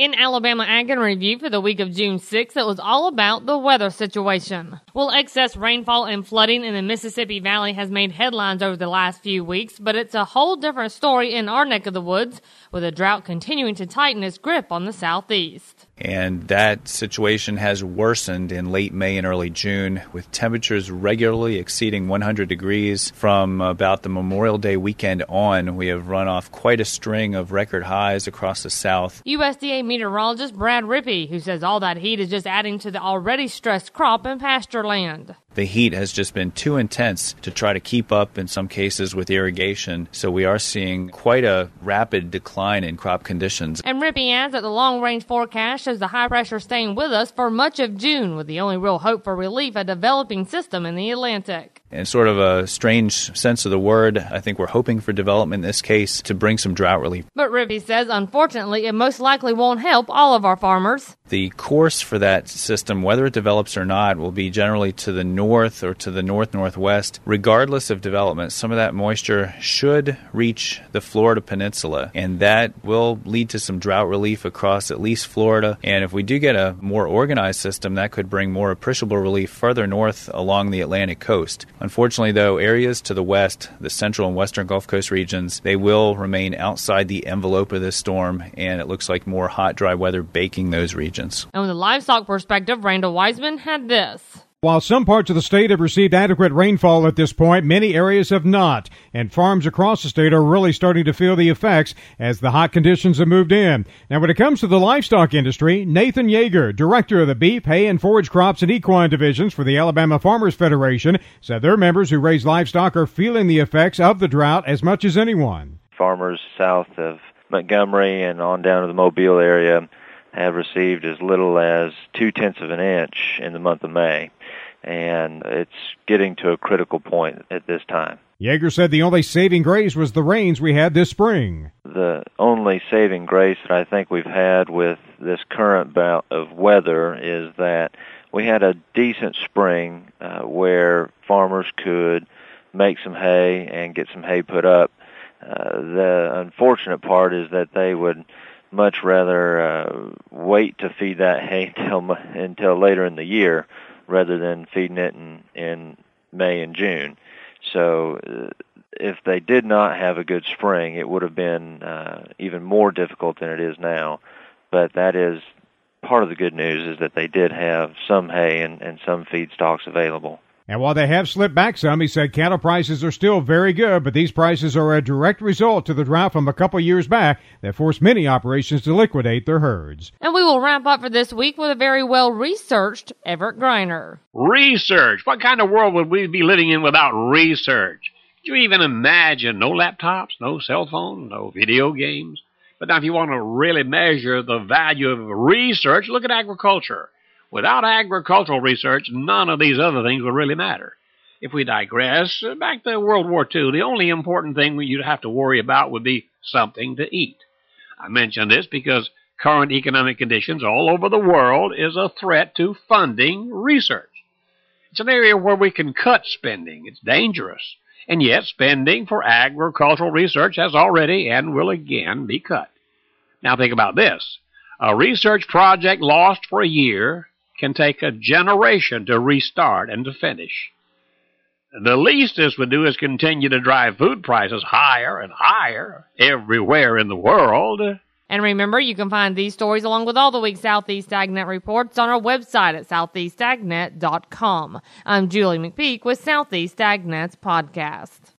In Alabama Ag in Review for the week of June 6th, it was all about the weather situation. Well, excess rainfall and flooding in the Mississippi Valley has made headlines over the last few weeks, but it's a whole different story in our neck of the woods, with a drought continuing to tighten its grip on the southeast. And that situation has worsened in late May and early June, with temperatures regularly exceeding 100 degrees. From about the Memorial Day weekend on, we have run off quite a string of record highs across the South. USDA meteorologist Brad Rippey, who says all that heat is just adding to the already stressed crop and pasture land the heat has just been too intense to try to keep up in some cases with irrigation. So we are seeing quite a rapid decline in crop conditions. And Rippey adds that the long range forecast shows the high pressure staying with us for much of June, with the only real hope for relief a developing system in the Atlantic in sort of a strange sense of the word, I think we're hoping for development in this case to bring some drought relief. But Rippey says, unfortunately, it most likely won't help all of our farmers. The course for that system, whether it develops or not, will be generally to the north or to the north northwest. Regardless of development, some of that moisture should reach the Florida peninsula, and that will lead to some drought relief across at least Florida. And if we do get a more organized system, that could bring more appreciable relief further north along the Atlantic coast. Unfortunately, though, areas to the west, the central and western Gulf Coast regions, they will remain outside the envelope of this storm, and it looks like more hot, dry weather baking those regions. And with a livestock perspective, Randall Wiseman had this. While some parts of the state have received adequate rainfall at this point, many areas have not, and farms across the state are really starting to feel the effects as the hot conditions have moved in. Now, when it comes to the livestock industry, Nathan Jaeger, director of the beef, hay, and forage crops and equine divisions for the Alabama Farmers Federation, said their members who raise livestock are feeling the effects of the drought as much as anyone. Farmers south of Montgomery and on down to the Mobile area have received as little as two tenths of an inch in the month of May and it's getting to a critical point at this time. Jaeger said the only saving grace was the rains we had this spring. The only saving grace that I think we've had with this current bout of weather is that we had a decent spring uh, where farmers could make some hay and get some hay put up. Uh, the unfortunate part is that they would much rather uh, wait to feed that hay until until later in the year rather than feeding it in, in May and June. So uh, if they did not have a good spring, it would have been uh, even more difficult than it is now. But that is part of the good news is that they did have some hay and, and some feed stocks available. And while they have slipped back some, he said cattle prices are still very good, but these prices are a direct result to the drought from a couple years back that forced many operations to liquidate their herds. And we will wrap up for this week with a very well researched Everett Griner. Research? What kind of world would we be living in without research? Could you even imagine no laptops, no cell phones, no video games? But now if you want to really measure the value of research, look at agriculture. Without agricultural research, none of these other things would really matter. If we digress, uh, back to World War II, the only important thing you'd have to worry about would be something to eat. I mention this because current economic conditions all over the world is a threat to funding research. It's an area where we can cut spending. It's dangerous. And yet, spending for agricultural research has already and will again be cut. Now, think about this a research project lost for a year can take a generation to restart and to finish. The least this would do is continue to drive food prices higher and higher everywhere in the world. And remember, you can find these stories along with all the week's Southeast AgNet reports on our website at southeastagnet.com. I'm Julie McPeak with Southeast AgNet's podcast.